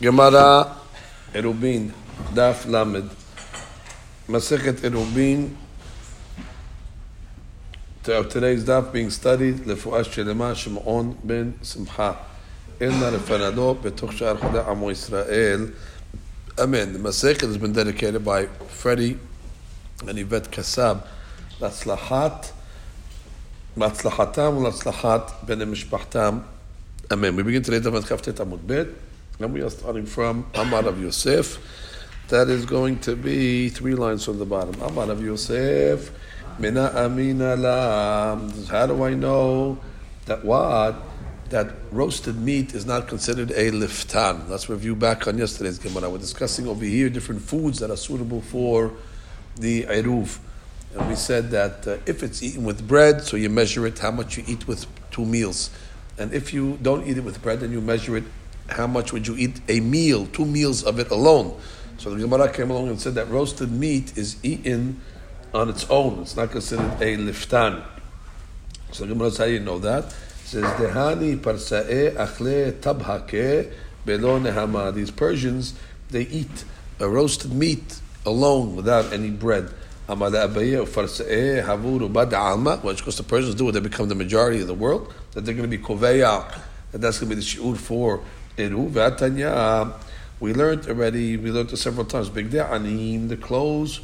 Gemara Erubin, Daf Lamed. Masechet Erubin. Today's daf being studied לרפואה שלמה שמעון בן שמחה. אלא לפנינו בתוך שער חודי עמו ישראל. Amen. The Masechet has been dedicated by Freddie and Yvette Kassab. להצלחת, להצלחתם ולהצלחת בני משפחתם. Amen. We begin today David Kaftet Amud Bet. And we are starting from Amar Rav Yosef. That is going to be three lines from the bottom. Amar Rav Yosef. Mina Amina Lam. How do I know that what? That roasted meat is not considered a liftan. Let's review back on yesterday's Gemara. We're discussing over here different foods that are suitable for the Eruv. And we said that uh, if it's eaten with bread, so you measure it how much you eat with two meals. And if you don't eat it with bread, then you measure it how much would you eat a meal, two meals of it alone. So the Gemara came along and said that roasted meat is eaten on its own. It's not considered a liftan. So the Gemara says, you know that? It says, Dehani parsa'e achle tabhake belo. These Persians, they eat a roasted meat alone without any bread. Amala abaye farsa'e havuru. Which, because the Persians do, it, they become the majority of the world. That they're going to be koveya. That that's going to be the shiur for We learned already, we learned several times. Big anim, the clothes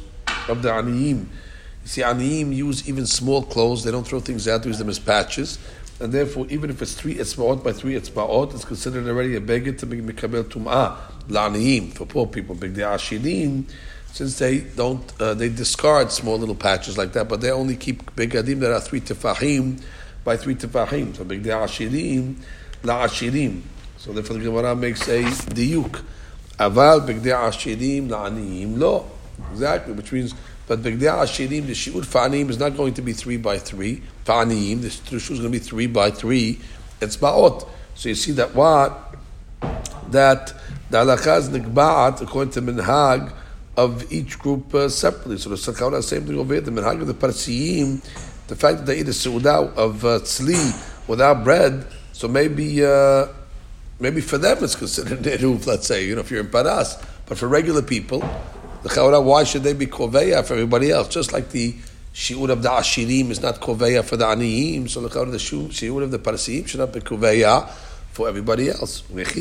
of the aniyim. You see, aniyim use even small clothes. They don't throw things out; they use them as patches. And therefore, even if it's three etzbaot by three etzbaot, it's considered already a beggar to be mikabel tum'ah la'aniyim for poor people. Big ashirim, since they don't, uh, they discard small little patches like that, but they only keep begadim that are three tefahim by three tefahim. So big ashirim la'ashirim. So therefore, the Gemara makes a diuk. Aval bigdei ashirim la'aniyim lo. Exactly, which means, but bigdei ashirim, the shiur fa'aniyim is not going to be three by three. Fa'aniyim, the shiur is going to be three by three. It's ba'ot. So you see that what? That the halakha is nikba'at according to minhag of each group uh, separately. So the Sakhaura same thing over here. The minhag of the Parsiyim, the fact that they eat a su'udah of uh, tzli without bread, so maybe uh, maybe for them it's considered eruv. Let's say you know if you're in paras, but for regular people, the chaura, why should they be koveya for everybody else? Just like the shiur of the ashirim is not koveya for the aniyim, so the chaura, the shiur of the parasiyim should not be koveya for everybody else. So maybe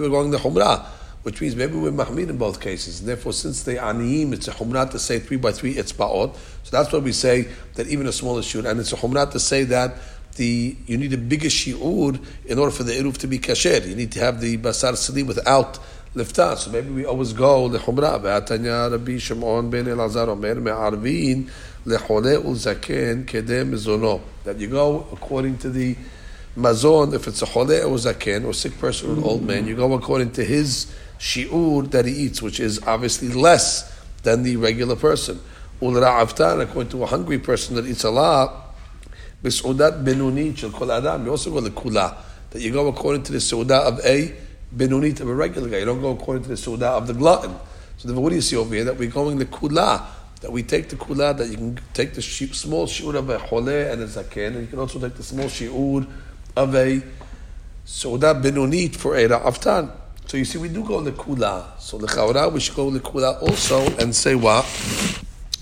we're going the humrah, which means maybe we're mahmid in both cases. And therefore, since they aniyim, it's a humrah to say three by three, it's ba'ot. So that's why we say that even a smaller shiur, and it's a humrah to say that the you need a bigger shiur in order for the eruv to be kasher. You need to have the basar salim without liftan. So maybe we always go lechumra. Ve'atanya Rabbi Shimon ben Elazar Omer me'arvin lechole uzaken kedem mizono. That you go according to the mazon. If it's a chole or zaken or sick person or an old man, you go according to his shiur that he eats, which is obviously less than the regular person. Ulra'avtan, according to a hungry person that eats a lot. B'sudat benunit shel kol adam. You also go kula that you go according to the suda of a benunit of a regular guy. You don't go according to the suda of the glutton. So then, what do you see over here? That we're going the kula. That we take the kula. That you can take the small shiur of a chole and a zaken, and you can also take the small shiur of a suda benunit for a ra'aftan. So you see, we do go in the kula. So the chawra, we should go the kula also and say what?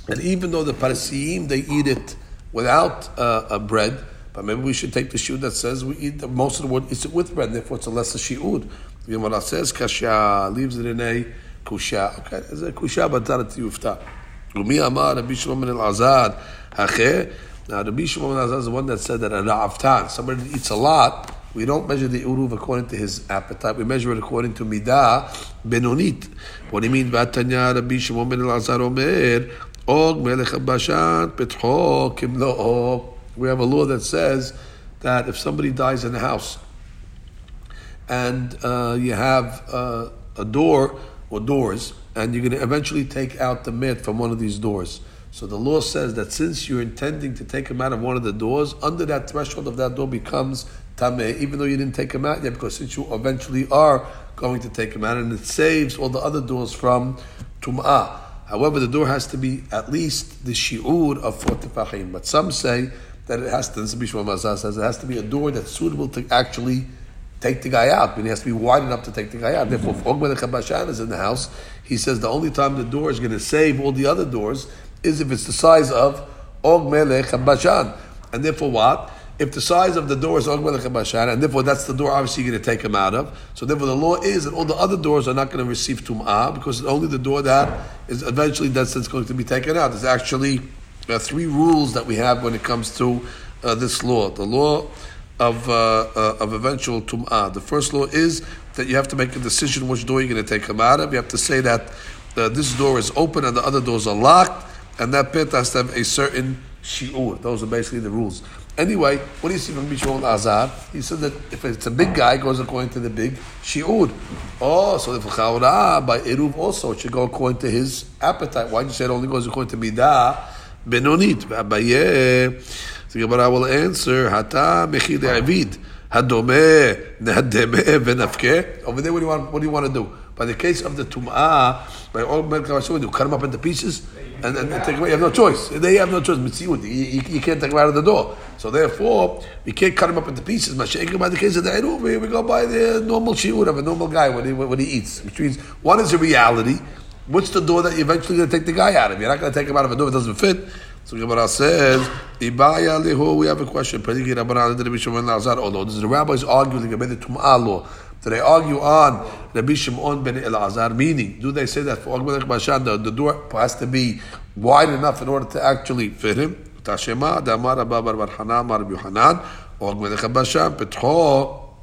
And even though the parasiyim they eat it without uh, a bread, but maybe we should take the shiur that says we eat the, most of the word eats it with bread, therefore it's a lesser shiur. The Gemara says kasha leaves it in a kusha. Okay, it's a kusha, but not a tiyufta. Umi amar Rabbi Shimon ben Elazar hache. Now Rabbi Shimon ben Elazar is the one that said that a ra'avtan, somebody that eats a lot, we don't measure the uruv according to his appetite. We measure it according to midah benonit. What do you mean? Vatanya Rabbi Shimon ben Elazar omer. Og melech bashan. We have a law that says that if somebody dies in a house and uh, you have uh, a door or doors, and you're going to eventually take out the mit from one of these doors. So the law says that since you're intending to take him out of one of the doors, under that threshold of that door becomes tameh, even though you didn't take him out yet, because since you eventually are going to take him out, and it saves all the other doors from tum'ah. However, the door has to be at least the shi'ur of four tefachim. But some say that it has to, this Bishwa Mazah says, it has to be a door that's suitable to actually take the guy out, but it has to be wide enough to take the guy out. Therefore, if Og Melech Bashan is in the house, he says the only time the door is going to save all the other doors is if it's the size of Og Melech Bashan. And therefore, what? If the size of the door is and therefore that's the door obviously you're going to take him out of. So therefore, the law is that all the other doors are not going to receive Tum'ah because only the door that is eventually that's, that's going to be taken out. There's actually uh, three rules that we have when it comes to uh, this law. The law of, uh, uh, of eventual tum'ah. The first law is that you have to make a decision which door you're going to take him out of. You have to say that uh, this door is open and the other doors are locked, and that pit has to have a certain shi'ur. Those are basically the rules. Anyway, what do you see from Bishon Azar? He said that if it's a big guy, goes according to the big shi'ur. Oh, so if Chawra, by Eruv also, it should go according to his appetite. Why did you say it only goes according to Midah? Benonit. The Gemara will answer, Hata mechid avid, hadome, nehademe. Over there, what do you want, what do you want to do? By the case of the tum'ah, by all men you oh, cut them up into pieces and, and, and take away. You have no choice. They have no choice. You, you, you can't take them out of the door. So therefore, we can't cut them up into pieces. By the case of the eruv, we, go by the normal shiur of a normal guy when he, when he eats. Which means one is a reality. What's the door that you're eventually going to take the guy out of? You're not going to take him out of a door that doesn't fit. So Gemara says, Ibaya lihu, we have a question. Although the rabbis arguing about the Tum'ah law. Do they argue on Rabbi Shimon ben Elazar? Meaning, do they say that for Og Melech Bashan, the, the door has to be wide enough in order to actually fit him? Tashema, Damar Abba Bar Barhana, Mar Yuhanan, Og Melech Bashan, Petro,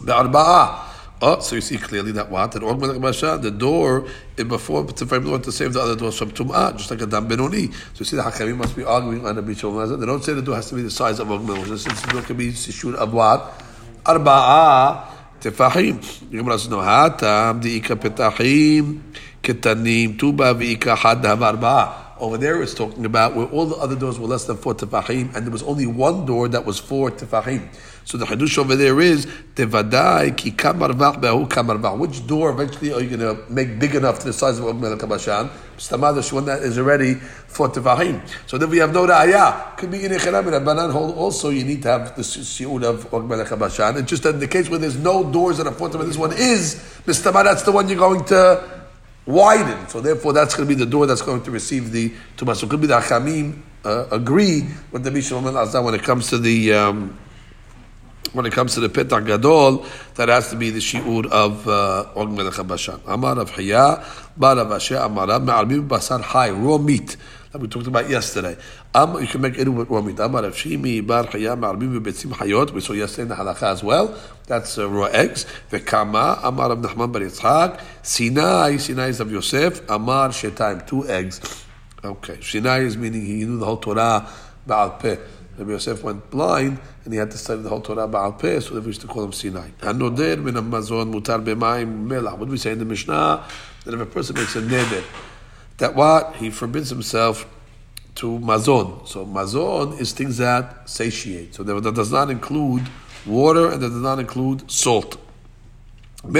Be'arba'ah. Oh, so you see clearly that what? That Og Melech Bashan, the door, it before to to want to save the other doors from Tum'ah, just like a Dam Benoni. So you see the Hakamim must be arguing on the Bishul Mazah. They don't say the door has to be the size of Og Melech Since the door can be Sishur of what? Tefahim. Gemara says, no, Hatam, the Ika Petahim, Ketanim, Tuba, V'ika Hadam Arba'ah. Over there, it's talking about where all the other doors were less than four tefahim, and there was only one door that was four tefahim. So the hadush over there is tevadai ki kamarvach behu kamarvach. Which door eventually are you going to make big enough to the size of Og Melech Bashan? Stamadash one that is already for tefahim. So then we have no raya. Could be in echanam and banan hold. Also, you need to have the shiur of Og Melech Bashan. It's just in the case where there's no doors that are for this one is Mr. That's the one you're going to widen. So therefore, that's going to be the door that's going to receive the tumah. So it could be the Achamim uh, agree with the Mishnah when it comes to the. Um, when it comes to the Petach Gadol, that has to be the shiur of Og Melech Bashan. Amar Rav Hiya, Bar of Asher, Amar of Me'almim Basar Hai, raw meat, that we talked about yesterday. Um, you can make any with meat. Amar Rav Shimi, Bar Hiya, Me'almim Betzim Hayot, we saw yesterday in the halacha as well. That's uh, raw eggs. Vekama, Amar Rav Nachman Bar Yitzhak, Sinai, Sinai is Rav Yosef, Amar Shetaim, two eggs. Okay, Sinai is meaning he knew the whole Torah, Ba'al Peh. Rabbi Yosef went blind and he had to study the whole Torah Baal Peh, so they used to call him Sinai. Hanoder min mazon mutar b'mayim melach. What do we say in the Mishnah? That if a person makes a neder, that what? He forbids himself to mazon. So mazon is things that satiate. So that does not include water and that does not include salt. So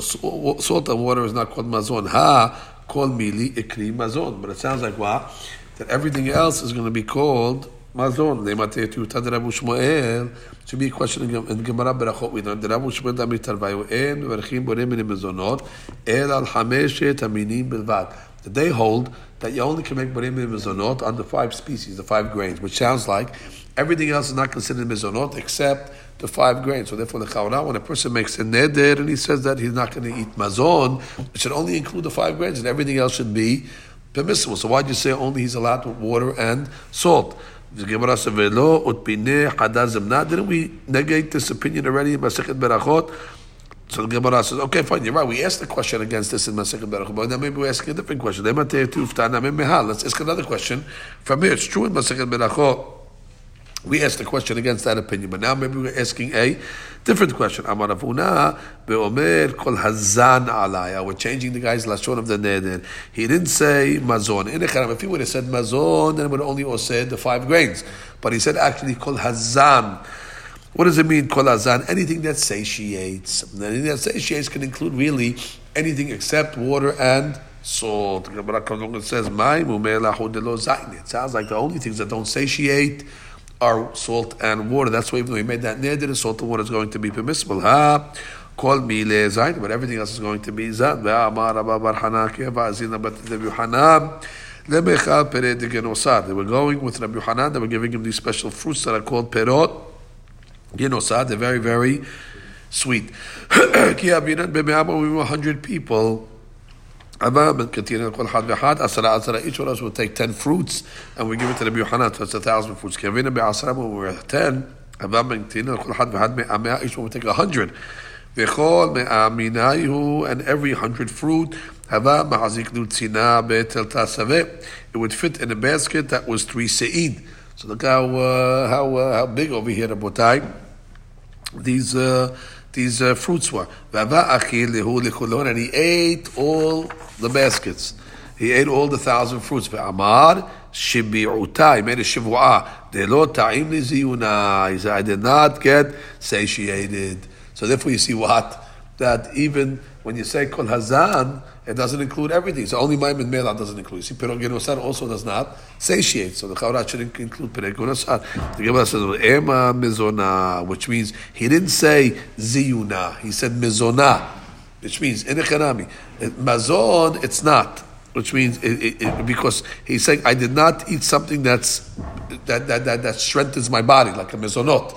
salt and water is not called mazon. Ha called mili ikri mazon. But it sounds like what? that everything else is going to be called mazon. Shmuel. Should be a question in Gemara Berachot. We learned that Rabu Shmuel Damit Tarvayu En Verchim Borem Min Mezonot El Al Hameshet Aminim Bilvad. They hold that you only can make Borem Min Mezonot on the five species, the five grains, which sounds like everything else is not considered Mezonot except the five grains. So therefore, the Chaura, when a person makes a neder and he says that he's not going to eat mazon, it should only include the five grains, and everything else should be permissible. So why do you say only he's allowed with water and salt? Didn't we negate this opinion already in Masechet Berachot? So the Gemara says, okay, fine, you're right. We asked the question against this in Masechet Berachot, but now maybe we're asking a different question. Let's ask another question from here. It's true in Masechet Berachot. We asked the question against that opinion, but now maybe we're asking a different question. Amar Avuna beomer kol hazan alaya. We're changing the guy's lashon of the neder. He didn't say mazon. If he would have said mazon, then it would only have said the five grains. But he said actually kol hazan. What does it mean kol hazan? Anything that satiates. Anything that satiates can include really anything except water and salt. It says, It sounds like the only things that don't satiate are salt and water. That's why even though he made that neder, salt and water is going to be permissible. Ha, call me zayin, but everything else is going to be zan. Ve'amar Abba Bar Hanaki, Va'azina Bat Rabbi. They were going with Rabbi Hanan, they were giving him these special fruits that are called perot. Genosar, they're very, very sweet. We were 100 people. Amam and Katina Kol Had V'Had Asara Asara. Each one of us will take ten fruits and we give it to the Yohanan. So it's a thousand fruits. Kavina Be'Asara when we were ten. Amam and Katina Kol Had V'Had Me'amea. Each one will take a hundred. V'Chol Me'aminayu and every hundred fruit. Hava Ma'azik Nutzina Be'Tel Tasaveh. It would fit in a basket that was three se'id. So look how uh, how uh, how big over here, Rabotai. These. Uh, these uh, fruits were. And he ate all the baskets. He ate all the thousand fruits. Amar. He made a shivua. He said, I did not get satiated. So therefore you see what? That even when you say kol hazan, it doesn't include everything. So only Maimon Melach doesn't include. You see, Genosar also does not satiate. So the Chaurat shouldn't include Perot Genosar. The Gemara says, Ema Mizona, which means he didn't say Ziyuna. He said Mizona, which means in Echanami. Uh, Mazon, it's not. Which means it, it, because he's saying I did not eat something that's that, that, that, that strengthens my body like a mezonot.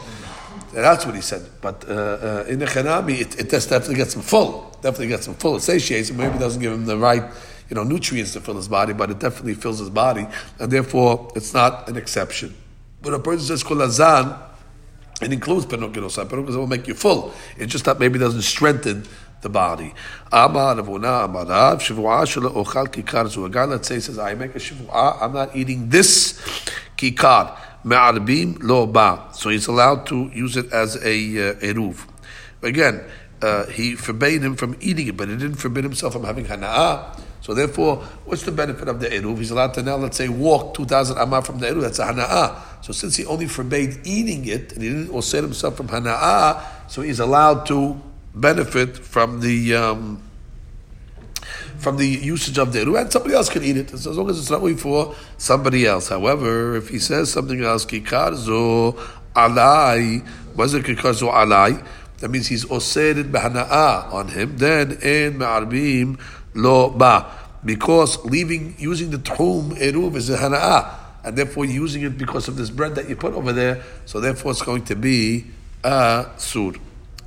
That's what he said. But uh, uh, in the Chanami, it, it definitely gets him full. Definitely gets him full. It satiates him. Maybe doesn't give him the right, you know, nutrients to fill his body, but it definitely fills his body, and therefore it's not an exception. But a person says kolazan, it includes penokinosa. Penokinosa will make you full. It's just that maybe it doesn't strengthen the body. Amar Ravuna Amarav Shivua Ochal let's say says, I make a Shivua, I'm not eating this kikar. Me'arbim lo ba. So he's allowed to use it as a uh, eruv. Again, uh, he forbade him from eating it, but he didn't forbid himself from having hana'ah. So therefore, what's the benefit of the eruv? He's allowed to now, let's say, walk 2,000 amah from the eruv. That's a hana'ah. So since he only forbade eating it, and he didn't osir himself from hana'ah, so he's allowed to benefit from the... Um, from the usage of the and somebody else can eat it as long as it's not going for somebody else. However, if he says something else, kikarzo alai, was it kikarzo alai? That means he's oseret b'hana'ah on him. Then in ma'arbim lo ba, because leaving using the tuhum eruv is a hana'ah, and therefore using it because of this bread that you put over there. So therefore, it's going to be a sur.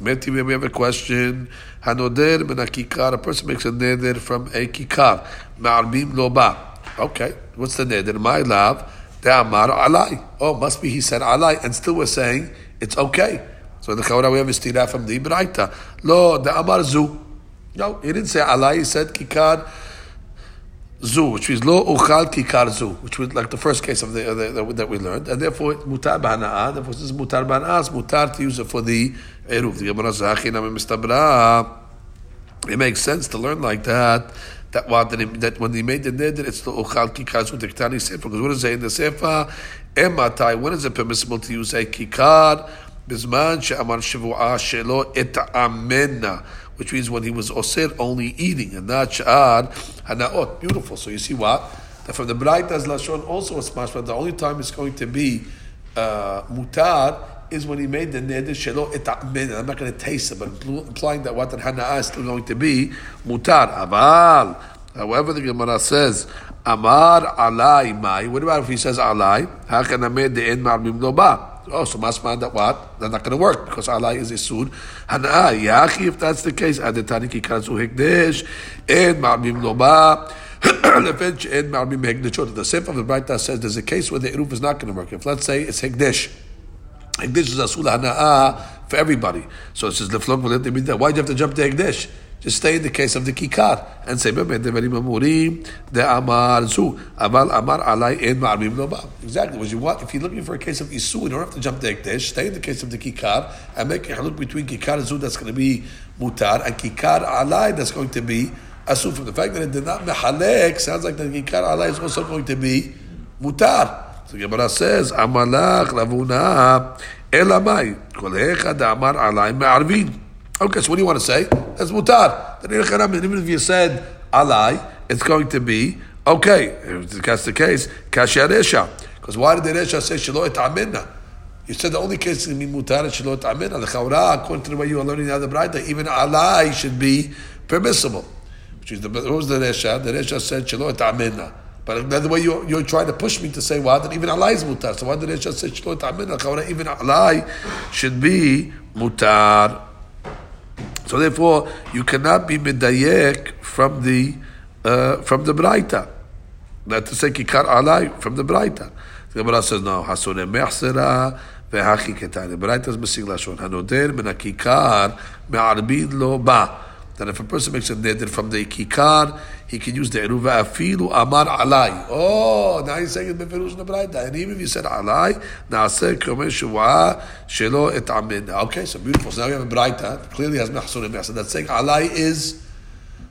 Meti, we have a question. Hanoder min kikar. A person makes a neder from a kikar. Ma'arbim lo ba. Okay, what's the neder? My love. Amar alai. Oh, must be he said alai, and still we're saying it's okay. So in the Chawra we have a stira from the Ibraita. Lo, the Amar zu. No, he didn't say alai, he said kikar zu, which means lo uchal kikar zu, which was like the first case of the, uh, the that we learned, and therefore mutar b'hana'ah. Therefore, this is mutar b'hana'ah. It's mutar to use it for the eruv. The Gemara. It makes sense to learn like that. That what that when he made the neder, it's the uchal kikar zu the Ketani sefer. Because what does it in the sefer? Ematai. When is it permissible to use a kikar? Bisman she'amar shivu'ah shelo et amena which means when he was osir only eating and not sha'ad hanaot. Beautiful. So you see what? That from the Braitas Lashon also was but the only time it's going to be uh, mutar is when he made the neder shelo eta'min. I'm not going to taste it, but implying that what the hana'ah is still going to be mutar. Aval. However, the Gemara says, Amar alai mai. What about if he says alai? How can I make the end ma'amim lo ba? Oh, so masman that what? They're not going to work because alai is a sud. Hana yachi. If that's the case, adetani ki karazu hekdesh and ma'amim loba. The Sefer of the Braita says there's a case where the eruv is not going to work. If let's say it's hekdesh, hekdesh is asul hana'ah for everybody. So it says leflok Why do you have to jump to hekdesh? Just stay in the case of the kikar and say, באמת דברים אמורים, דאמר זו, אבל אמר עליי אין מערבים לו Exactly, what you want, if you're looking for a case of isu, you don't have to jump to Ekdesh, stay in the case of the kikar, and make a haluk between kikar and zu that's going to be mutar, and kikar alai that's going to be asu. From the fact that it did not mehalek, sounds like the kikar alai is also going to be mutar. So Gemara says, amalach lavuna elamai, kol echad amar alai me'arvin. Oh, okay, so what do you want to say? That's mutar. Even if you said alai, it's going to be okay. If that's the case, kasher resha. Because why did the resha say shelo et You said the only case can be mutar is shalot amina. The chawra, according to the way you are learning the other brayta, even alai should be permissible. Which is the was the resha? The resha said shalot amina. But in the way you, you're trying to push me to say, why well, did even Allah is mutar? So why did it just say, Shlo ta'min even Allah should be mutar? So therefore, you cannot be medayek from the uh, from the braita. Not to say kikar alai from the braita. The Gemara says no. Hasone mechsera vehachi ketani. Braita is missing lashon. Hanoder min me'arbid lo ba. That if a person makes a neder from the kikar, he can use the eruva afilu amar alai. Oh, now he's saying it beferush nebraita. And even if you said alai, naaseh komer shuvah shelo et amin. Okay, so beautiful. So now we have a braita. Clearly has mehsun and mehsun. That's saying alai is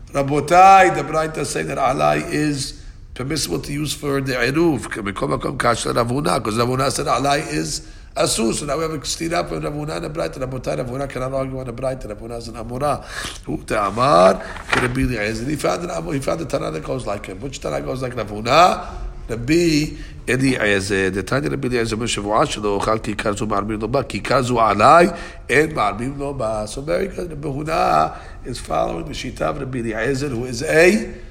rabotai. The braita saying that alai is permissible to use for the eruv. Because Ravuna said alai is Asur. So now we have a stira for Ravuna and a bright. Rabotai Ravuna cannot argue on a bright. Ravuna is an Amora. Who the Amar? Rabbi Eliezer. He found an He found a Tana that goes like him. Which Tana goes like Ravuna? Rabbi Eliezer. The Tanya Rabbi Eliezer בשבועה שלו אוכל כיכר זו מערבים לו בה. כיכר זו עליי, אין מערבים לו בה. So very good. Rabbi Huna is following the Shita of Rabbi Eliezer, who is a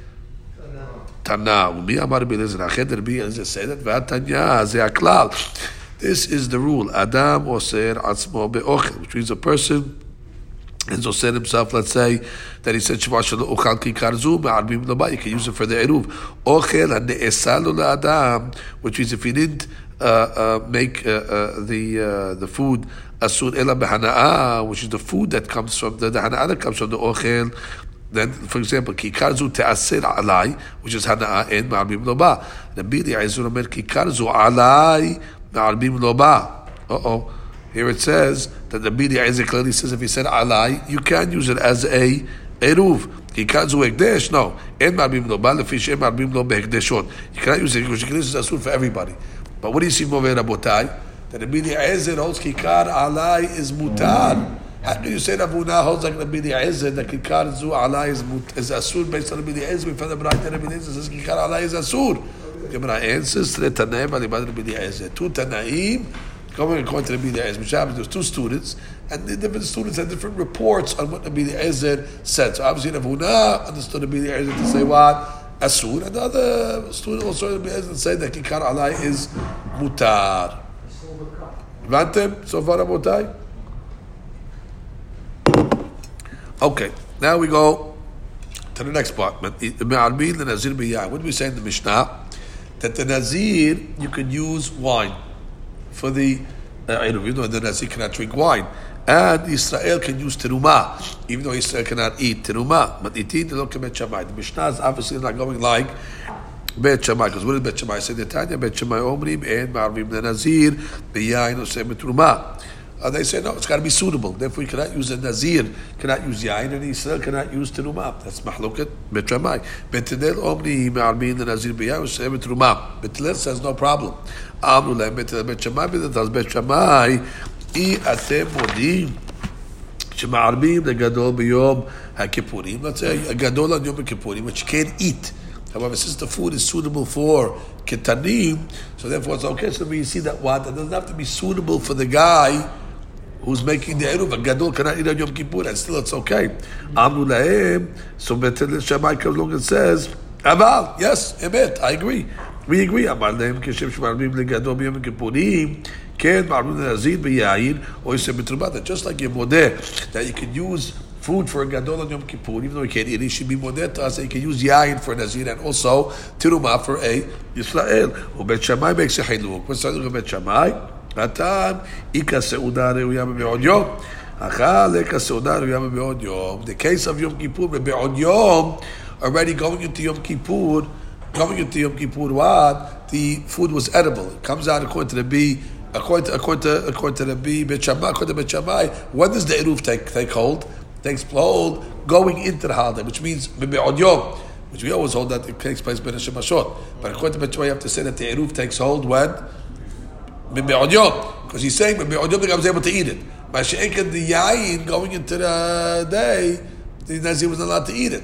תנא. ומי אמר רבי אליעזר? אחרי רבי אליעזר סדר, והתניא זה הכלל. This is the rule. Adam oser atzmo be'ochel, which means a person is oser himself, let's say, that he said, Shema shelo ochal kikar zu me'arbim you can use it for the eruv. Ochel ha'ne'esalu la'adam, which means if he didn't uh, uh, make uh, uh the uh, the food asur ela behana'a, which is the food that comes from the, the hana'a that comes from the ochel, then, for example, kikar zu te'asir alai, which is hana'a en ma'arbim loba. Rabbi Eliezer omer kikar zu alai Ma'arbim loba. Uh-oh. Here it says that the Bidi Isaac clearly says if he said alai, you can't use it as a eruv. He can't do ekdesh. No. En ma'arbim loba lefish en ma'arbim lo behekdeshot. You cannot use it because you use it as for everybody. But what do you see more Rabotai? That the Bidi Isaac holds kikar alai is mutar. How do you say that Ravuna holds like Rabbi Eliezer that Kikar Zu Alai is, Asur based on Rabbi Eliezer? We found the Braita Rabbi Eliezer says Kikar Alai is Asur. Gemara answers to the Tanaim Alibad Rabbi Eliezer. Two Tanaim going according to Rabbi Eliezer. Which happens, there's two students, and the different students had different reports on what Rabbi Eliezer said. So obviously Ravuna understood Rabbi Eliezer to say what? Asur, and the other student also Rabbi Eliezer say that Kikar Alai is Mutar. Vantem, so far Rabotai? Okay, now we go to the next part. What do we say in the Mishnah? That the Nazir, you can use wine for the uh, you know, the Nazir cannot drink wine. And Israel can use teruma, even though Israel cannot eat teruma. But eating the look at Shammai. The Mishnah is obviously not going like Bet Shammai, because what did Bet Shammai say? The Tanya Bet Shammai Omrim and Marvim the Nazir beyain osem teruma. Uh, they say, no, it's got to be suitable. Therefore, you cannot use a nazir, cannot use yain, and Israel cannot use terumah. That's mahlukat Bet Shammai. Betinel omni ma'armin the nazir b'yain, which is terumah. Bet Hillel says, no problem. Amru lem betinel Bet Shammai, betinel Bet Shammai, i atem modim. שמערבים לגדול ביום hakipurim. let's say, a gadol on yom hakipurim, which can't eat. However, since the food is suitable for ketanim, so therefore it's okay. So we see that what it doesn't have to be suitable for the guy who's making the eruv. A gadol cannot eat on Yom Kippur, and still it's okay. Amru lahem. So Betel Shammai comes along and says, Aval, yes, emet, I agree. We agree. Amar lahem keshem shmarmim legadol b'Yom Kippurim. כן, מערבים נזיר ביין, או יסם בתרומה, just like you're modeh, that you can use food for a gadol on Yom Kippur, even though you can't eat, it should be modeh to us, you can use yain for nazir, and also tiruma for a Yisrael. ובית שמאי makes a חילוק. what's the בית שמאי? הטעם, איכא סעודה ראויה מבעוד יום. אכל איכא סעודה ראויה מבעוד יום. The case of Yom Kippur, מבעוד יום, already going into Yom Kippur, going into Yom Kippur, what? The food was edible. It comes out according to the B, according to, according to, according to the B, Bet Shammai, according to Bet Shammai, when does the Eruv take, take hold? takes hold going into the holiday, which means on yom, which we always hold that it takes place ben Shemashot. But according to Bet you have to say that the Eruv takes hold when because he's saying I was able to eat it. By But the yain going into the day, the Nazir was not allowed to eat it.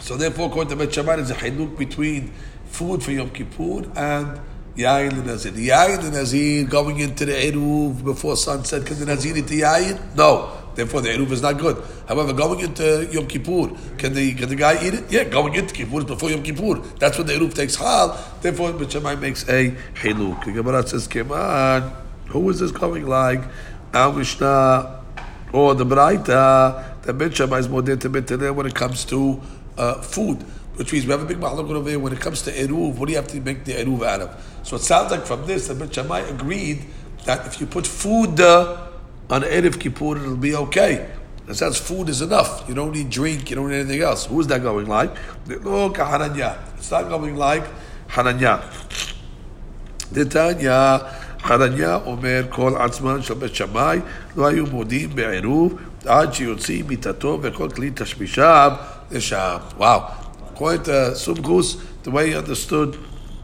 So therefore, according to Bet Shammai, is a haluk between food for Yom Kippur and Yain the Nazir. Yain the Nazir going into the Eruv before sunset, can the Nazir eat the Yain? No. Therefore, the Eruv is not good. However, going into Yom Kippur, can the, can the guy eat it? Yeah, going into Kippur is before Yom Kippur. That's when the Eruv takes Hal. Therefore, B'Shamai makes a Hiluk. The Gemara says, come on, who is this coming like? Al Mishnah or the Braita, the Bet Shammai is more to Bet when it comes to uh, food Which means we have a big mahalak over here. When it comes to eruv, what do you have to make the eruv out of? So it sounds like from this, the Bet Shammai agreed that if you put food uh, on Erev Kippur, it'll be okay. It says food is enough. You don't need drink. You don't need anything else. Who is that going like? Look, Hananya. It's not going like Hananya. דתניא, חנניה אומר כל עצמן של בית שמאי לא היו מודים בעירוב עד שיוציא מיתתו וכל כלי תשמישיו לשם. וואו. According to Sumkus, the way he understood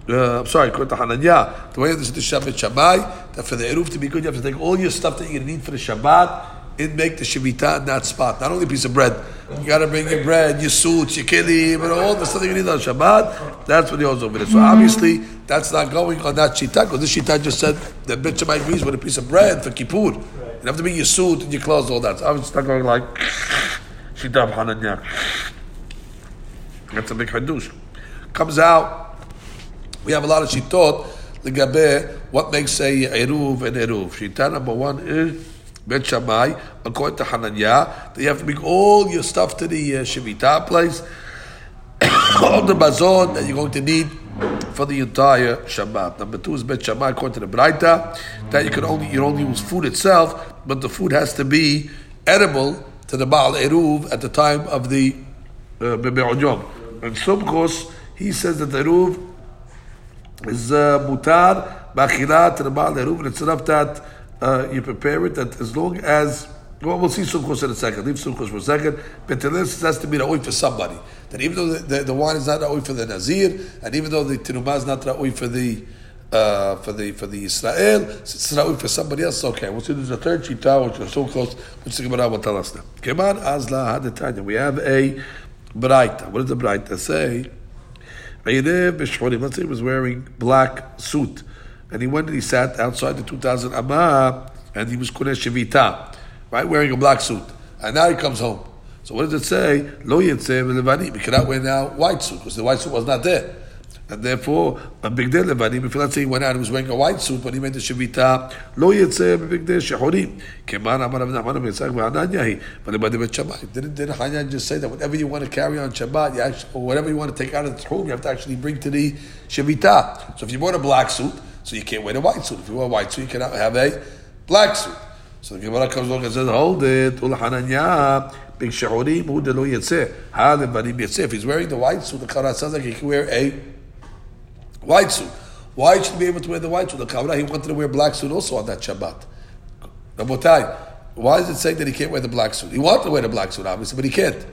uh, I'm sorry, according to Hananya, the way this is Shabbat Shabbai, that for the Eruv to be good, you have to take all your stuff that to need for the Shabbat and make the Shemitah in that spot. Not only a piece of bread. You got to bring your bread, your suits, your kilim, and all the stuff you need on Shabbat. That's what he holds over there. So obviously, that's not going on that Shita, because this Shita just said that Shammai agrees with a piece of bread for Kippur. You have to bring your suit and your clothes, all that. So obviously, it's not going like Shita of Hananya. That's a big hadush. Comes out we have a lot of shitot legabe what makes a eruv and eruv. Shita number one is Bet Shammai, according to Hananya, that you have to bring all your stuff to the uh, Shemitah place, all the bazon that you're going to need for the entire Shabbat. Number two is Bet Shammai, according to the Braita, that you can only you only use food itself, but the food has to be edible to the Baal Eruv at the time of the uh, And Sumkos, he says that the Eruv is uh, mutar b'achilat Baal Eruv, and it's enough that uh, you prepare it, that as long as, well, we'll see Sumkos in a second, leave Sumkos for a second, but this has to be the ra'oi for somebody. That even though the, the, the wine is not the ra'oi for the Nazir, and even though the Tinumah is not ra'oi for the uh, for the for the Israel, it's ra'oi for somebody else. Okay, we'll see. There's a third shita which is so close, which the Gemara will tell us now. We have a braita. What does the braita say? Let's say he was wearing black suit, and he went and he sat outside the 2,000 amma, and he was kuneh shivita, right, wearing a black suit. And now he comes home. So what does it say? Lo He cannot wear now white suit, because the white suit was not there. And therefore, a big day levanim, if let's say he went out and was wearing a white suit when he made the Shevita, lo yetzeh big day shehorim. Keman amar Rav Nachman Yitzchak v'Hananya but levadim et Shabbat. Didn't, didn't Hananya just say that whatever you want to carry on Shabbat, you actually, or whatever you want to take out of the throne, you have to actually bring to the Shevita. So if you bought a black suit, so you can't wear a white suit. If you wear a white suit, you cannot have a black suit. So the Gemara comes along and says, hold it, ul Hananya. Big shehorim, hu de lo yetzeh. Ha levadim yetzeh. If he's wearing the white suit, the Torah says like he can wear a white suit. Why should he be able to wear the white suit? The Kavra, he wanted to wear black suit also on that Shabbat. Rabotai, why is it saying that he can't wear the black suit? He wanted to wear the black suit, obviously, but he can't.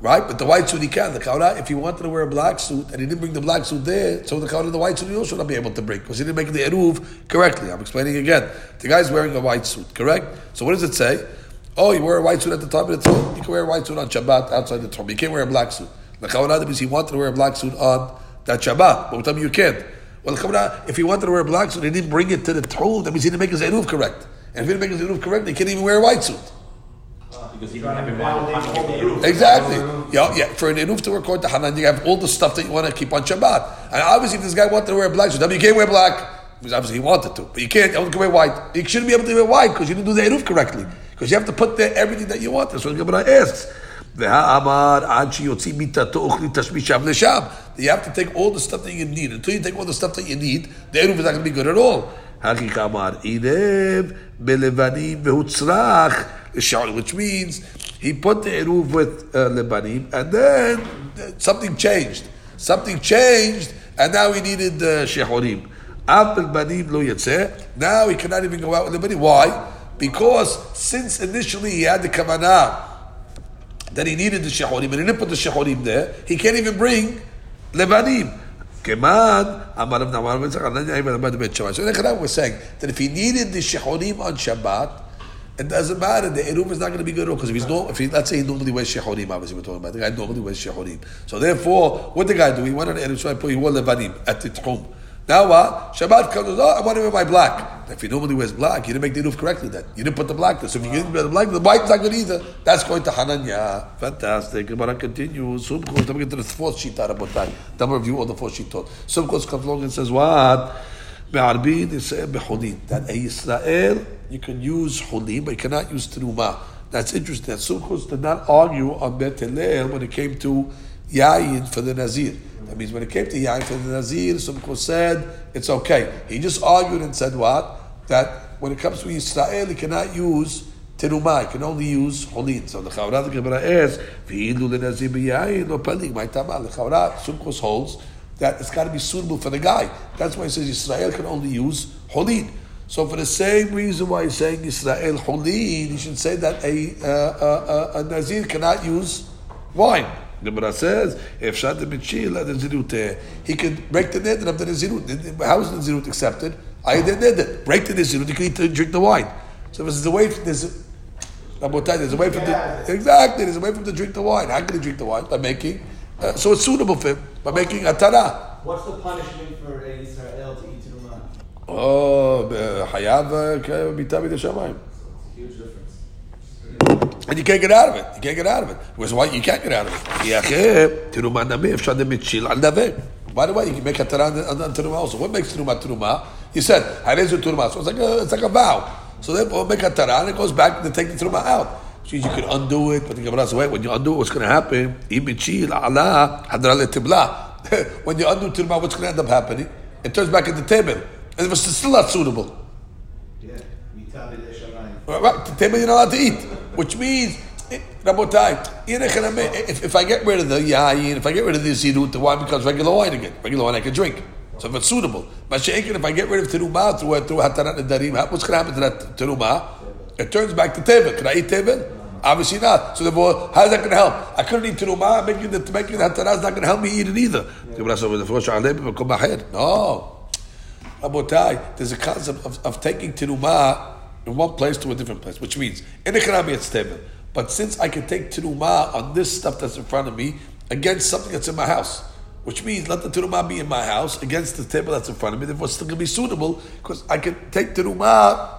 Right? But the white suit he can. The Kavra, if he wanted to wear a black suit and he didn't bring the black suit there, so the Kavra, the white suit he also not be able to bring because he didn't make the Eruv correctly. I'm explaining again. The guy's wearing a white suit, correct? So what does it say? Oh, you wear a white suit at the time of the Tzom. You can wear a white suit on Shabbat outside the Tzom. You can't wear a black suit. The Kavra, because he wanted to wear a black suit on that Shabbat. But with you can't. Well, if he wanted to wear black suit, he didn't bring it to the throne. That means he didn't make his eruv correct. And if he didn't make his eruv correct, he can't even wear a white suit. Because he didn't have in Exactly. Yeah, yeah. For an eruv to work according to Hanan, you have all the stuff that you want to keep on Shabbat. And obviously, if this guy wanted to wear black suit, then you can't wear black. Because obviously he wanted to, but you can't. You can wear white. You shouldn't be able to wear white because you didn't do the eruv correctly. Because you have to put there everything that you want. That's what the Gemara asks. You have to take all the stuff that you need. Until you take all the stuff that you need, the eruv is not going to be good at all. Which means he put the eruv with uh, lebanim, and then something changed. Something changed, and now he needed uh, shehorim. Now he cannot even go out with lebanim. Why? Because since initially he had the kavanah that he needed the shehorim, and he didn't put the shehorim there, he can't even bring lebanim. Keman, Amar of Nawar, So we're saying that if he needed the shehorim on Shabbat, it doesn't matter. The eruv is not going to be good because if he's no, if he, let's say he normally wears shehorim, obviously we're talking about the guy normally wears shehorim. So therefore, what the guy do? He went on eruv, so he wore levanim at the tchum. Now what? Shabbat comes, oh, I want to wear my black. If he normally wears black, you didn't make the roof correctly then. You didn't put the black there. So if you didn't wear the black, the white's not good either. That's going to Hananya. Fantastic. Gemara continues. Sumkos, let me get to the fourth sheet out of Botai. Then we'll review all the four sheet taught. Sumkos comes along and says, what? Be'arbin Yisrael be'holin. Uh, that a Yisrael, you can use holin, but you cannot use teruma. That's interesting. That Sumkos did not argue on Bet when it came to Yayin for the Nazir. That means when it came to Yain for the Nazir, Sumkos said it's okay. He just argued and said what? That when it comes to Israel, he cannot use teruma. He can only use holin. So the Chavrat the Gemara is v'hilu lenazir b'yayin no paling. My tama the Chavrat Sumkos holds that it's got to be suitable for the guy. That's why he says Israel can only use holin. So for the same reason why he's saying Israel holin, he should say that a, uh, uh, uh, a Nazir cannot use wine. The Gemara says, if Michil Nazirut, he could break the neder of the Nazirut. How is the Nazirut accepted? I did neder. Break the Nazirut, you can eat, drink the wine. So there's a way from this. There's a way from the exactly. There's a way from to drink the wine. How can he drink the wine by making? Uh, so it's suitable for him by making a tara. What's the punishment for a Israel to eat teruma? Oh, hayav mitavid shamayim. Huge difference. And you can't get out of it. You can't get out of it. Because why you can't get out of it? By the way, you can make a tarah on, on teruma also. What makes teruma teruma? He said harezu teruma, so it's like a it's like a vow. So therefore, make a tarah and it goes back to take the teruma out. Which means you can undo it, but the Gemara says, wait, when you undo it, what's going to happen? when you undo teruma, what's going to end up happening? It turns back into table, and it's still not suitable. Yeah. Mitavid shamayim. Right, the table you're not allowed to eat, which means, eh, Rabotai, if, if I get rid of the yayin, if I get rid of the zirut, the wine becomes regular wine again. Regular wine I can drink. So if it's suitable. But if I get rid of teruma through, through hatarat nedarim, what's going to happen to that teruma? It turns back to table. Can I eat table? Obviously not. So therefore, how is that going to help? I couldn't eat teruma. Making the making the hatarat is not going to help me eat it either. No. Rabotai, there's a concept of, of taking teruma in one place to a different place, which means in the Karami it's stable. But since I can take teruma on this stuff that's in front of me against something that's in my house, which means let the teruma be in my house against the table that's in front of me, therefore it's still going to be suitable because I can take teruma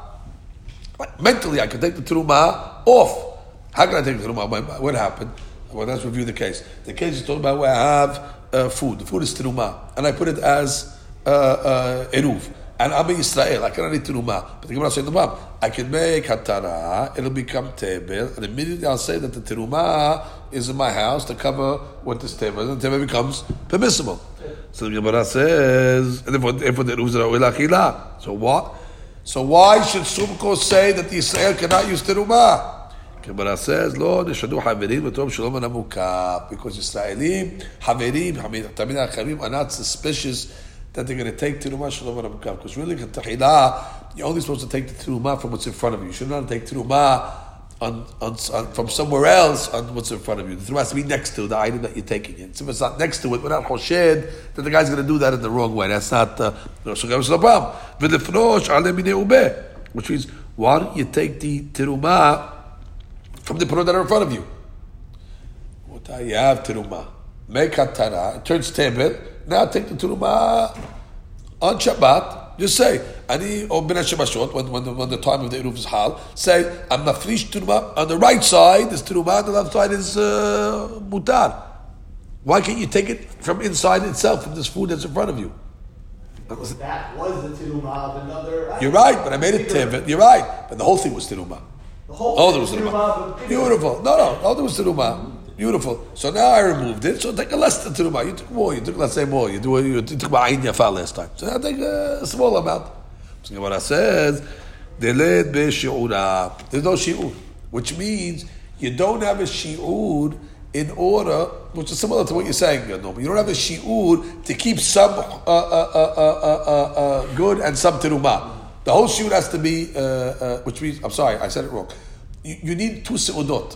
mentally. I can take the teruma off. How can I take the teruma? What happened? Well, let's review the case. The case is talking about where I have uh, food. The food is teruma, and I put it as uh, uh, eruv And I'm in Israel. I cannot eat teruma. But the Gemara says, no, I can make hatara. It'll become table, and immediately I'll say that the teruma is in my house to cover what this table is, and the table becomes permissible. So the Gemara says, and therefore, therefore the eruv is ra'oi So what? So why should Sumko say that the Israel cannot use teruma? Gemara says, לא, נשדו חברים וטוב שלא מן המוקף. Because Israelim, חברים, תמיד החברים are not suspicious that they're going to take teruma shalom ramkav. Because really, tahila, you're only supposed to take the teruma from what's in front of you. You should not take teruma on, on, on, from somewhere else on what's in front of you. The teruma has to be next to the item that you're taking in. So if it's not next to it, without choshed, then the guy's going to do that in the wrong way. That's not, uh. Which means, why don't you take the teruma from the product that are in front of you? What'd you have teruma. Make hatara, it turns table, now take the teruma on Shabbat. Just say, Ani or Ben Shemashot, when, when, the, when the time of the Eruv is Hal, say, I'm mafrish teruma on the right side is teruma, on the left side is uh, mutar. Why can't you take it from inside itself, from this food that's in front of you? That was the teruma of another. You're right, but I made it tevit. You're right, but the whole thing was teruma. The whole thing there was teruma. Beautiful. No, no, all there was teruma. Beautiful. So now I removed it. So take a less than teruma. You took more. You took let's say more. You do. You took ma'ayin yafa last time. So now take a small amount. So Gemara says, "Deled be'shi'ura." There's no shi'ur, which means you don't have a shi'ur in order, which is similar to what you're saying, Yadom. You don't have a shi'ur to keep some uh, uh, uh, uh, uh, uh, good and some teruma. The whole shi'ur has to be, uh, uh, which means, I'm sorry, I said it wrong. You, you need two seudot.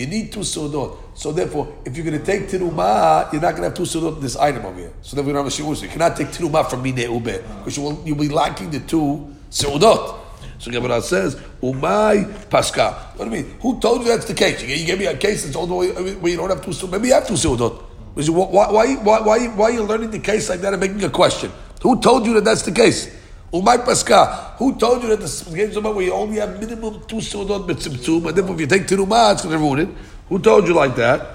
You need two seudot. So therefore, if you're going to take teruma, you're not going to have two seudot in this item over here. So then we don't have a shi'ur. So you cannot take teruma from mine ube because you will you'll be lacking the two seudot. So Gemara says, "Umay paska." What do you mean? Who told you that's the case? You gave me a case that's all the way where you don't have two seudot. Maybe you have two seudot. Why, why, why, why, why are you learning the case like that and making a question? Who told you that that's the case? Umay Paska. Who told you that the games where you only have minimum two sudot b'tzimtzum, and therefore if you take teruma, it's going to ruin it? Who told you like that?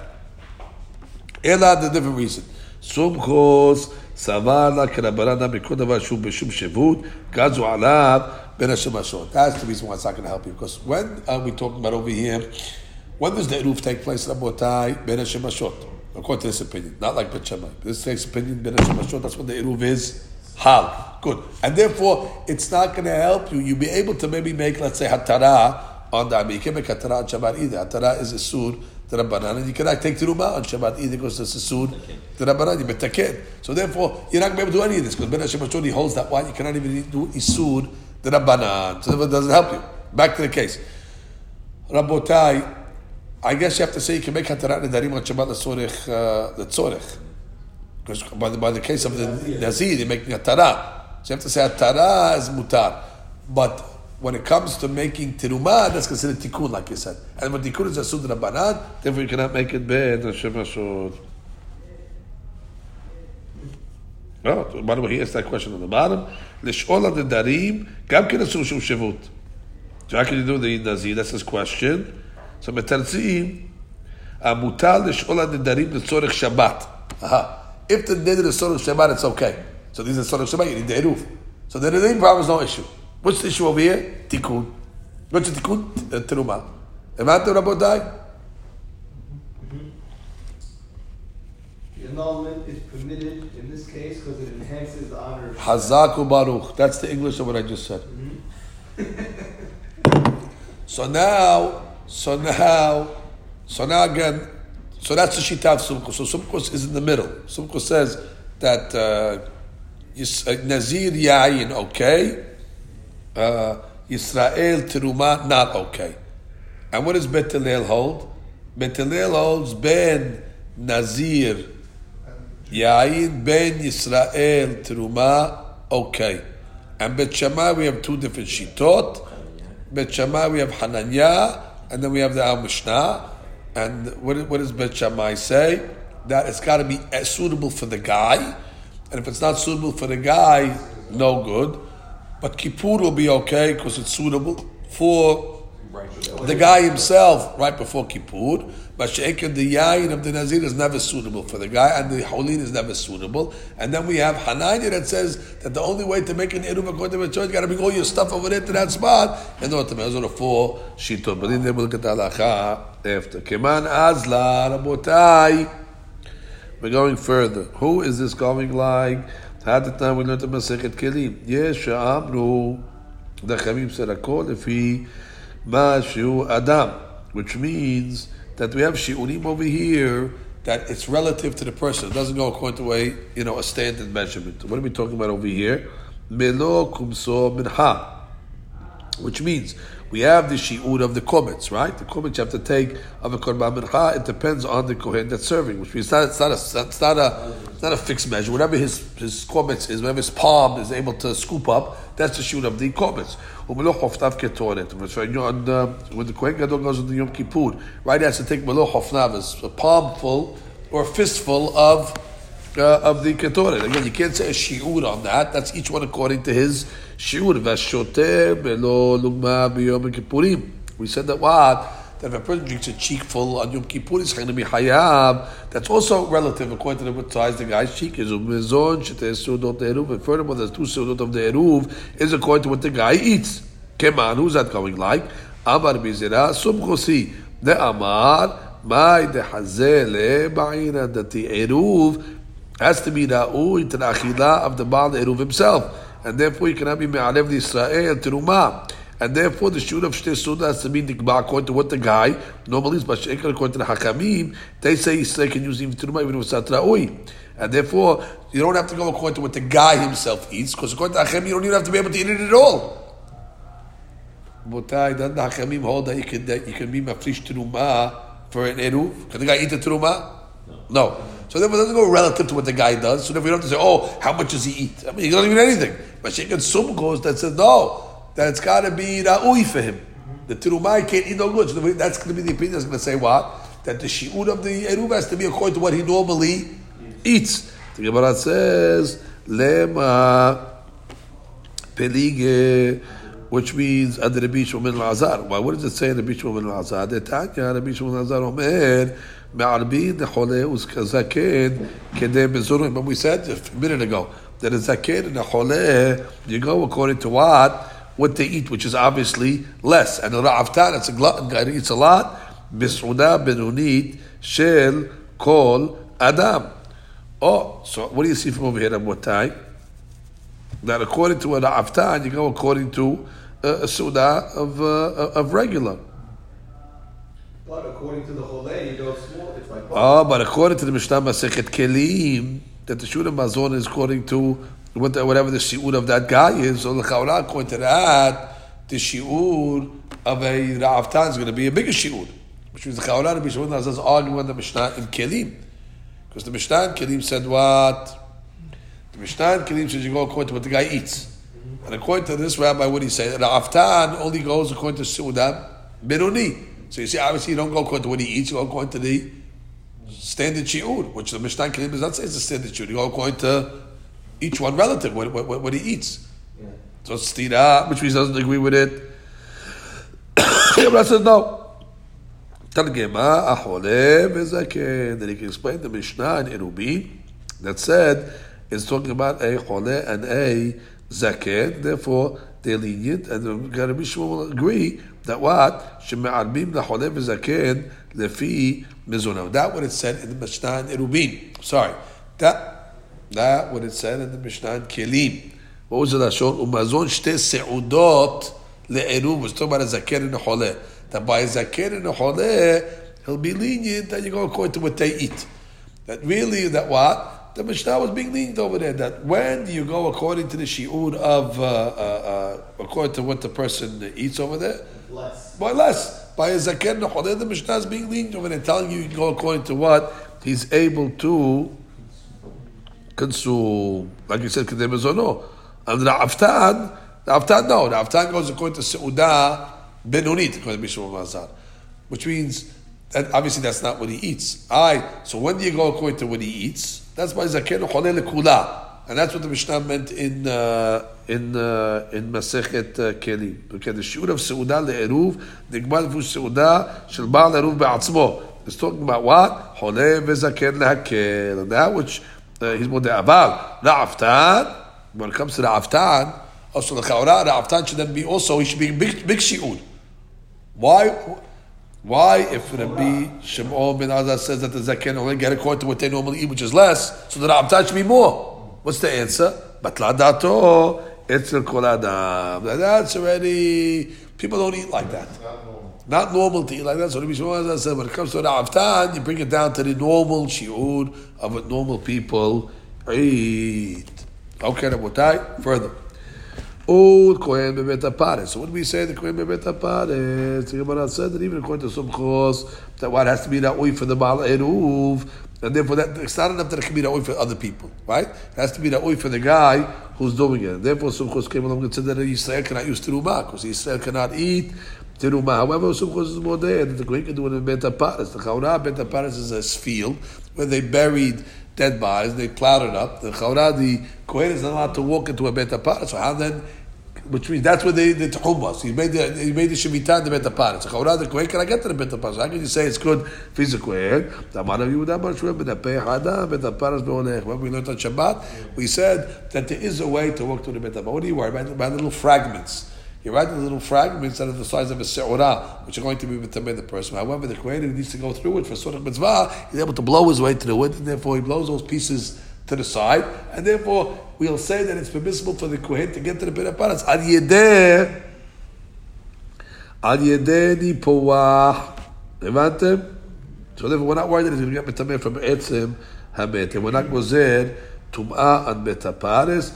Ela the different reason. Sumchos savala kerabarana b'kol davar shu b'shum shevut gazu alav ben hashemashot. That's the reason why it's not going to help you. Because when are we talking about over here? When does the eruv take place? Rabotai ben hashemashot. According to this opinion, not like Bet. This takes opinion ben hashemashot. That's what the eruv is. Hal. Good. And therefore, it's not going to help you. You'll be able to maybe make, let's say, hatara on the You can't make hatara on Shabbat either. Hatara is a sur the Rabbanan, and you cannot take teruma on Shabbat either because it's a sur the Rabbanan. You betaken. So therefore, you're not going to be able to do any of this because Ben Hashem he holds that one. You cannot even do isur the Rabbanan. So therefore, it doesn't help you. Back to the case. Rabotai, I guess you have to say you can make hatara nedarim on Shabbat the uh, the tzorech. Because by the, by the case of the Nazir, they're making a tara. So you have to say a tara is mutar. But when it comes to making teruma, that's considered tikkun, like you said. And when tikkun is a sud rabbanan, therefore you cannot make it ben shemashot. Oh, by the way, here's that question on the bottom. L'shol darim gam ken shum shevut. So how can you do the nazir? That's his question. So metarziim, mutar l'shol darim l'tzorech shabbat. Aha. If the day is the of Shabbat, it's okay. So these are Sodom Shabbat, you need the Eruv. So the Eruv problem is no issue. What's the issue over here? Tikkun. What's the Tikkun? Teruma. Am I The annulment is permitted in this case because it enhances the honor Hazaku Baruch. That's the English of what I just said. Mm-hmm. so now, so now, so now again, so that's the Shita of Sumkos. So Sumkos is in the middle. Sumkos says that uh, uh Nazir Yayin, okay. Uh, Yisrael Teruma, not okay. And what does Bet hold? Bet holds Ben Nazir Yayin, Ben Yisrael Teruma, okay. And Bet we have two different Shitot. Bet we have Hananya, and then we have the Al Mishnah. And what, what does Bet Shammai say? That it's got to be uh, suitable for the guy. And if it's not suitable for the guy, no good. But Kippur will be okay because it's suitable for the guy himself right before Kippur. But Sheikh the Yain of the Nazir is never suitable for the guy, and the Holin is never suitable. And then we have Hananya that says that the only way to make an Eruv according to the church, you got to bring all your stuff over there to that spot in order to make the four Shitot. But then we'll at the halacha after. Keman Azla, Rabotai. We're going further. Who is this going like? At the time we learned the Masechet Kelim. Yes, Sha'amru. The Chamim said, Akol, if he, Ma Adam, which means that we have shiurim over here that it's relative to the person. It doesn't go according to a you know a standard measurement. What are we talking about over here? Melo kumso minha, which means we have the shiur of the komets, right? The komets you have to take of a korban mincha. It depends on the kohen that's serving, which means it's not, it's not a it's not a it's not a fixed measure. Whatever his his komets is, whatever his palm is able to scoop up, that's the shiur of the komets. Umeloch hofnav ketoret. When the kohen gadol goes into Yom Kippur, right, he has to take meloch hofnav, a palmful or a fistful of uh, of the ketoret. Again, you can't say a shiur on that. That's each one according to his shiur. We said that what? that if a person drinks a cheek full on Yom Kippur, he's going to be hayab. That's also relative according to the what size the guy's cheek is. Umezon sudot eruv. And furthermore, there's two sudot of the eruv is according to what the guy eats. Keman, who's that going like? Amar bizera sumchosi the amar my dehazele ba'ina that the eruv has to be ra'ui to the achila of the baal eruv himself, and therefore he cannot be me'alev Israel terumah. And therefore the shoot of Shtei Suda has to be nikba according to what the guy normally is, but Sheikh according to the Hakamim, they say Israel can use even even if it's not ra'ui. And therefore, you don't have to go according to what the guy himself eats, because according to Hakamim, you don't even have to be able to eat it at all. Botai, then the Hakamim hold that you can, that you can be mafrish teruma for an eruv. Can the guy eat the teruma? No. no. So therefore, it doesn't go relative to what the guy does. So therefore, you don't have to say, oh, how much does he eat? I mean, he doesn't eat anything. But Sheikh Sumkos that says, no, that it's got to be ra'ui for him. The terumah can't eat no goods. That's going to be the opinion that's going to say what? That the shi'ud of the eruv has to be according to what he normally eats. The Gemara says, lema pelige, which means ad Rabbi Shimon Elazar. Why? What does it say Rabbi Shimon Elazar? The Tanya, Rabbi Shimon Elazar omer, מערבין לחולה וזקן כדי מזורים. But we said a minute ago that a zaken and a חולה, you go according to what? what they eat, which is obviously less. And the Ra'avta, it's a glutton guy eats a lot. Bis'una benunit shel kol adam. Oh, so what do you see from over here, Rabbotai? That according to a Ra'avta, you go according to a sudah of, uh, uh, of regular. But according to the Cholei, you go small, it's like... Oh, but according to the Mishnah Masechet Kelim, that the Shura Mazon is according to whatever the shiur of that guy is. So the Chaura, according to that, the shiur of a Ra'aftan is going to be a bigger shiur. Which means the Chaura and Bishon is arguing on the Mishnah in Kelim. Because the Mishnah in Kelim said what? The Mishnah in Kelim says you go according to what the guy eats. And according to this rabbi, what he said, Ra'aftan only goes according to Su'udan Benoni. So you see, obviously you don't go according to what he eats, you go according to the standard shiur, which the Mishnah Kelim does not say is a standard shiur. You go according to each one relative, what, what, what, he eats. So stira, which means he doesn't agree with it. Rabbi says no. Targema, ahole, vezaken. Then he can explain the Mishnah in Eruvin that said it's talking about a chole and a zaken. Therefore, they're lenient, and the Rabbi Shmuel will agree that what sheme'arbim lachole v'zaken lefi mizunah. That what it said in the Mishnah in Eruvin. Sorry, that that what it said in the Mishnah in Kelim. What was it that showed? Umazon shte seudot le'eruv. Was talking about a zaken and a chole. That by a zaken and a chole, he'll be lenient, and you go according to what they eat. That really, that what? The Mishnah was being lenient over there. That when do you go according to the shiur of, uh, uh, uh, according to what the person eats over there? Less. By less. By a zaken and chole, the Mishnah is being lenient over there, telling you you go according to what he's able to consume. Like you said, kedem no. And the aftan, the aftan no, the aftan goes according to seudah benonit, according to Mishra Mazar, which means that obviously that's not what he eats. I so when do you go according to what he eats? That's by zaken chole lekula. And that's what the Mishnah meant in uh, in uh, in Masechet uh, Kelim. Okay, the shiur of seudah le'eruv nigmar lefu seudah shel baal eruv be'atzmo. It's talking about what chole vezaken lehakel, and that which Uh, he's more aval la'aftan. When it comes to the aftan, also the chaura, aftan should then be also he should be big big shiur. Why? Why, if Rabbi Shimon bin Azaz says that the zaken only get according to what they normally eat, which is less, so the Rabtan should be more? What's the answer? Batla dato etzel kol. That's already people don't eat like that. Not normal to eat like that. So Rabbi Shimon said, when it comes to the Avtan, you bring it down to the normal shiur of what normal people eat. Okay, Rabotai, further. Old Kohen Bebet Apares. So what do we say? The Kohen Bebet Apares. The Gemara said that even according to Sumkos, that what has to be that way for the Baal Eruv, and therefore that it's not enough that it can be that way for other people, right? It has to be that way for the guy who's doing it. Therefore, Sumkos came along and said that Israel cannot use terumah because Israel cannot eat terumah. However, some is more there that the Kohen can do it in Bet Apares. The Chaurah Bet Apares is a field where they buried dead bodies, they plowed it up. The Chaurah, the Kohen is not allowed to walk into a Bet Apares. So how then? Which means that's where they the Tehum was. He made the he made the Shemitah the Bet Apares. So Chaurah, the Kohen cannot get to the Bet Apares. How can you say it's good Kohen? Hada Bet Apares Be'olech. When we learned on Shabbat, we said that there is a way to walk to the Bet Apares. What do you worry about? About little fragments. He writes the little fragments that are the size of a se'urah, which are going to be mitameh the person. However, the creator needs to go through it for sort of mitzvah. He's able to blow his way through it, and therefore he blows those pieces to the side, and therefore we'll say that it's permissible for the kohen to get to the bin paras al yedeh al yedeh di poah. So therefore, we're not worried that he's going to get mitameh from etzim hamet, and we're not gozer tumah and metaparis.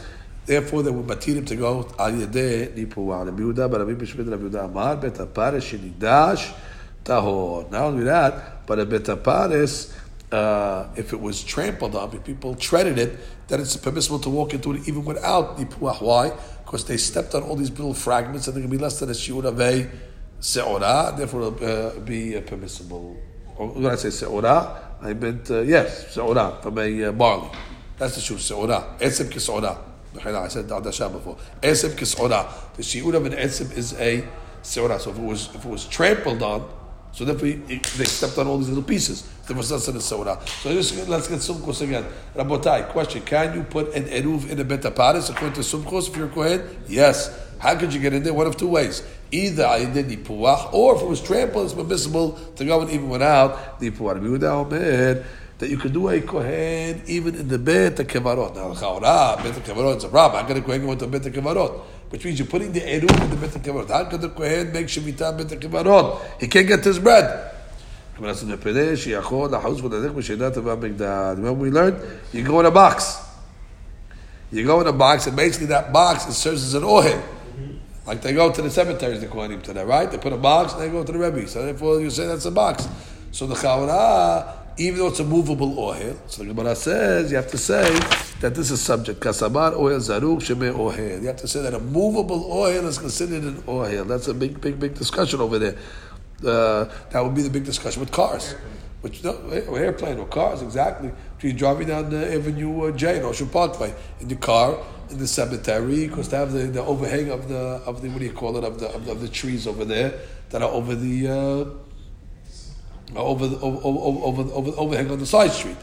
Therefore, they were matirim to go al yedeh nipuah. Rabbi Yehuda, Rabbi Bishmid, Rabbi Yehuda Amar, bet shenidash tahor. Not only that, but a bet hapares, uh, if it was trampled on, if people treaded it, then it's permissible to walk into it even without nipuah. Why? Because they stepped on all these little fragments, and they can be less than a shiur of a seorah. Therefore, it'll uh, be uh, permissible. Or when I say seorah, I meant uh, yes, seorah from a uh, barley. That's the shoe. Se'ora. Etzem kis'ora. I said Da'dasha before. Etzem kis'ora. The shi'ur of an etzem is a se'ora. So if it was, if it was trampled on, so therefore they stepped on all these little pieces. There was nothing in se'ora. So just, let's get sumkos again. Rabotai, question. Can you put an eruv in a beta paris according to sumkos if you're kohen? Yes. How could you get in there? One of two ways. Either I did nipuach, or if it was trampled, it's permissible to go in even without nipuach. Rabbi Yehuda Omer, that you could do a kohen even in the bet kevarot. Now, chaura, bet kevarot is a problem. How can a kohen go into bet kevarot? Which means you're putting the eruv in the bet kevarot. How can the kohen make shevita bet kevarot? He can't get his bread. Remember we learned? You go in a box. You go in a box, and basically that box it serves as an ohel. Like they go to the cemeteries, the Kohanim today, right? They put a box and they go to the Rebbe. So therefore you say that's a box. So the Chaura, even though it's a movable oil, so the Gemara says you have to say that this is subject. Kasabar oil zaruk sheme oil. You have to say that a movable oil is considered an oil. That's a big, big, big discussion over there. Uh, that would be the big discussion with cars. Which no, airplane or cars exactly. You're driving down the Avenue uh, J in Ocean Parkway in the car in the cemetery because they have the, the overhang of the of the what do you call it of the of the, of the trees over there that are over the uh, over the over over over, over overhang on the side street.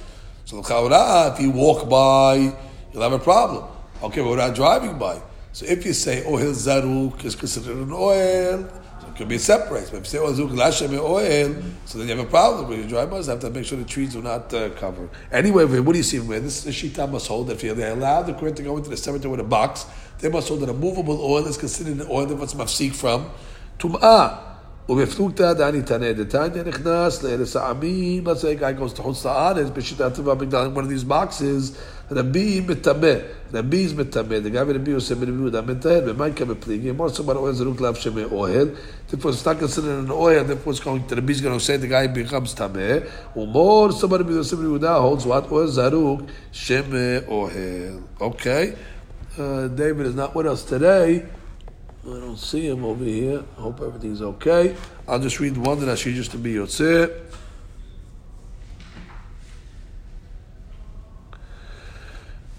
So if you walk by, you'll have a problem. Okay, we're not driving by. So if you say ohel zaruk is considered an oil, could be separate. But if you say ozuk lashem oil, so then you have a problem. When you drive by, you have to make sure the trees do not uh, cover. Anyway, what do you see? Where this shita must hold that if they allow the Kohen to go into the cemetery with a box, they must hold that a movable oil is considered an oil that what's mafsik from tum'ah. ובפלוגתא דני תנא דתניא נכנס לארץ העמים, let's say a guy goes to חוץ לארץ בשיטת טבע בגלל one of these boxes, Rabbi mitameh. Rabbi is mitameh. The guy Rabbi who said Rabbi Yehuda mitahed. B'maika bepligi. More somebody oil zeruk lav sheme oil. Therefore, it's not considered an oil. Therefore, it's going. Rabbi is going to say the guy becomes tameh. Umor somebody Rabbi Yehuda holds what oil zeruk sheme oil. Okay. Uh, David is not with us today. I don't see him over here. I hope everything's okay. I'll just read one that I should just to be Yotzeh.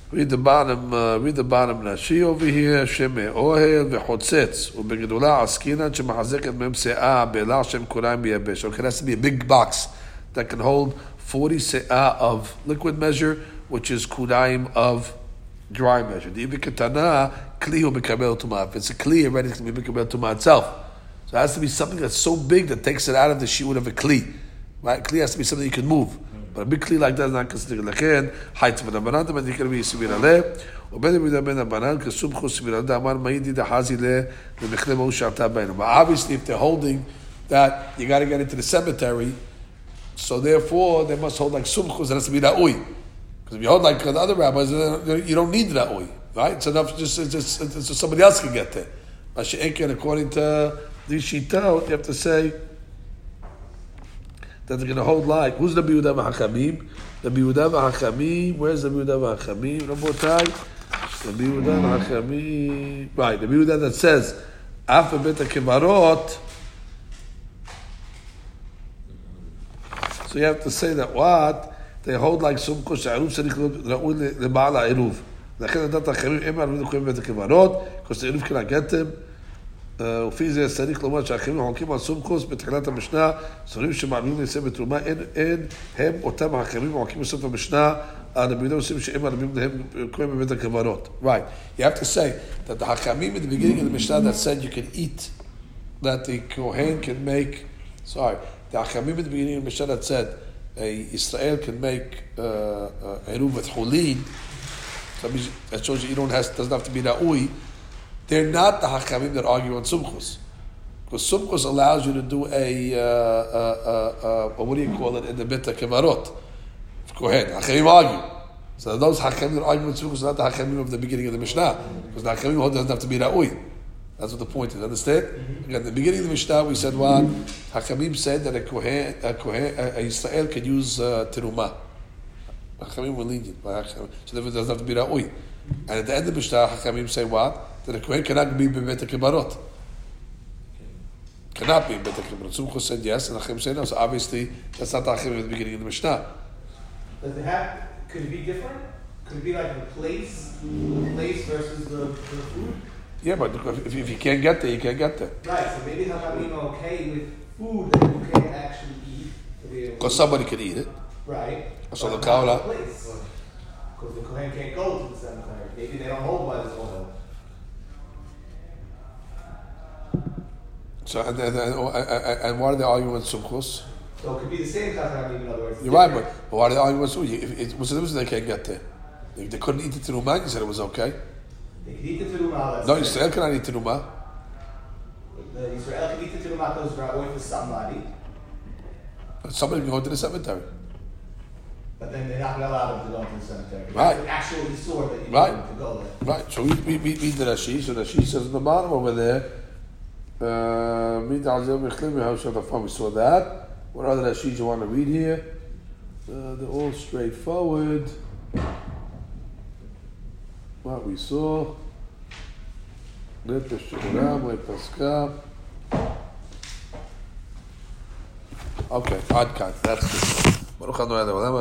Read the bottom, uh, read the bottom Rashi over here, Sheme Ohel v'chotzetz, ובגדולה עסקינן שמחזקת מהם שאה, בעלה שם כוריים מייבש. Okay, that's to be a big box that can hold 40 se'ah of liquid measure, which is kudaim of dry measure. The ibikatana, kli hu mikabel tumah. If it's a kli, already to be mikabel tumah itself. So it has to be something that's so big that takes it out of the shiur of a kli. Right? Kli has to be something you can move. But a big kli like that is not considered But obviously if they're holding that you got to get into the cemetery, so therefore they must hold like sumkos, that has to be ra'ui. Because if you hold like the other rabbis, you don't need that oi, right? So enough just, just, just, just somebody else can get there. But according to the shita, you have to say, that they're going to hold like who's the Yehuda v'Hachamim? The Yehuda v'Hachamim. Where's the Yehuda v'Hachamim? Rabotai. The Yehuda v'Hachamim. Right, the Yehuda that says after bet kevarot. So you have to say that what they hold like some kush העירוב צריך להיות ראוי לבעל העירוב. לכן נתת אחרים הם הערבים יכולים בית הכברות, because the עירוב cannot get them. לפי זה צריך לומר שהאחרים החולקים על סומכוס בתחילת המשנה, סוברים שמעלולים ליישם בתרומה, אין, אין הם אותם האחרים החולקים בסוף המשנה, הנביאים עושים שהם הרבים להם קוראים בבית הקברות. Right. You have to say that the Hakamim in the beginning of the Mishnah that said you can eat, that the Kohen can make, sorry, the Hakamim in the beginning of the Mishnah that said a Israel can make uh, uh, Eruv with Hulin, so that shows you you don't have, doesn't have to be Na'ui, they're not the Hakamim that argue on Sumkos. Because Sumkos allows you to do a, uh, uh, uh, uh, what do you call it, in the Bita Kemarot. Go ahead, Hakamim argue. So those Hakamim that argue with Sumchus are not the Hakamim of the beginning of the Mishnah. Because the Hakamim doesn't have to be Ra'ui. That's what the point is. Understand? Mm-hmm. At the beginning of the Mishnah, we said what? Hakamim said that a Kohen, a Kohen, a Israel can use uh, Terumah. Hakamim were lenient. So therefore it doesn't have to be Ra'ui. And at the end of the Mishnah, Hakamim say what? That a Kohen cannot be Bebet Kibarot. Cannot be Bebet Kibarot. Sumcho said yes, and Achim said no. So obviously, that's not Achim at the beginning of the Mishnah. Does it have, could it be different? Could it be like the place, the place versus the, the food? Yeah, but if, if you can't get there, you can't get there. Right, so maybe Chachamim are okay with food that you can't actually eat. to be able Because somebody could eat it. Right. So the Kaula- place. Because the Kohen can't go to the cemetery. Maybe they don't hold by this oil. So and, and, and, and, why are they arguing with Sumkos? So it could be the same Chachamim, in other words. You're right, but, but why are they arguing with Sumkos? If it was the difference they can't get there. If they couldn't eat the terumah, you said it was okay. They could eat the terumah. that's No, it. Israel cannot eat terumah. The Israel can eat the terumah because it's away for somebody, But somebody can go to the cemetery. but then they're not going to allow them to go into the cemetery. Right. It's an actual Isur that you Right. need them to go there. Right, so we, we, we, we did Rashi, so Rashi says in the bottom over there, uh, "Mid al-zil mechlim v'hau shadafam." we saw that. What other Rashis you want to read here? Uh, they're all straightforward. What we saw. Let Paska. Okay, Ad That's good. Baruch Adonai Le'olam.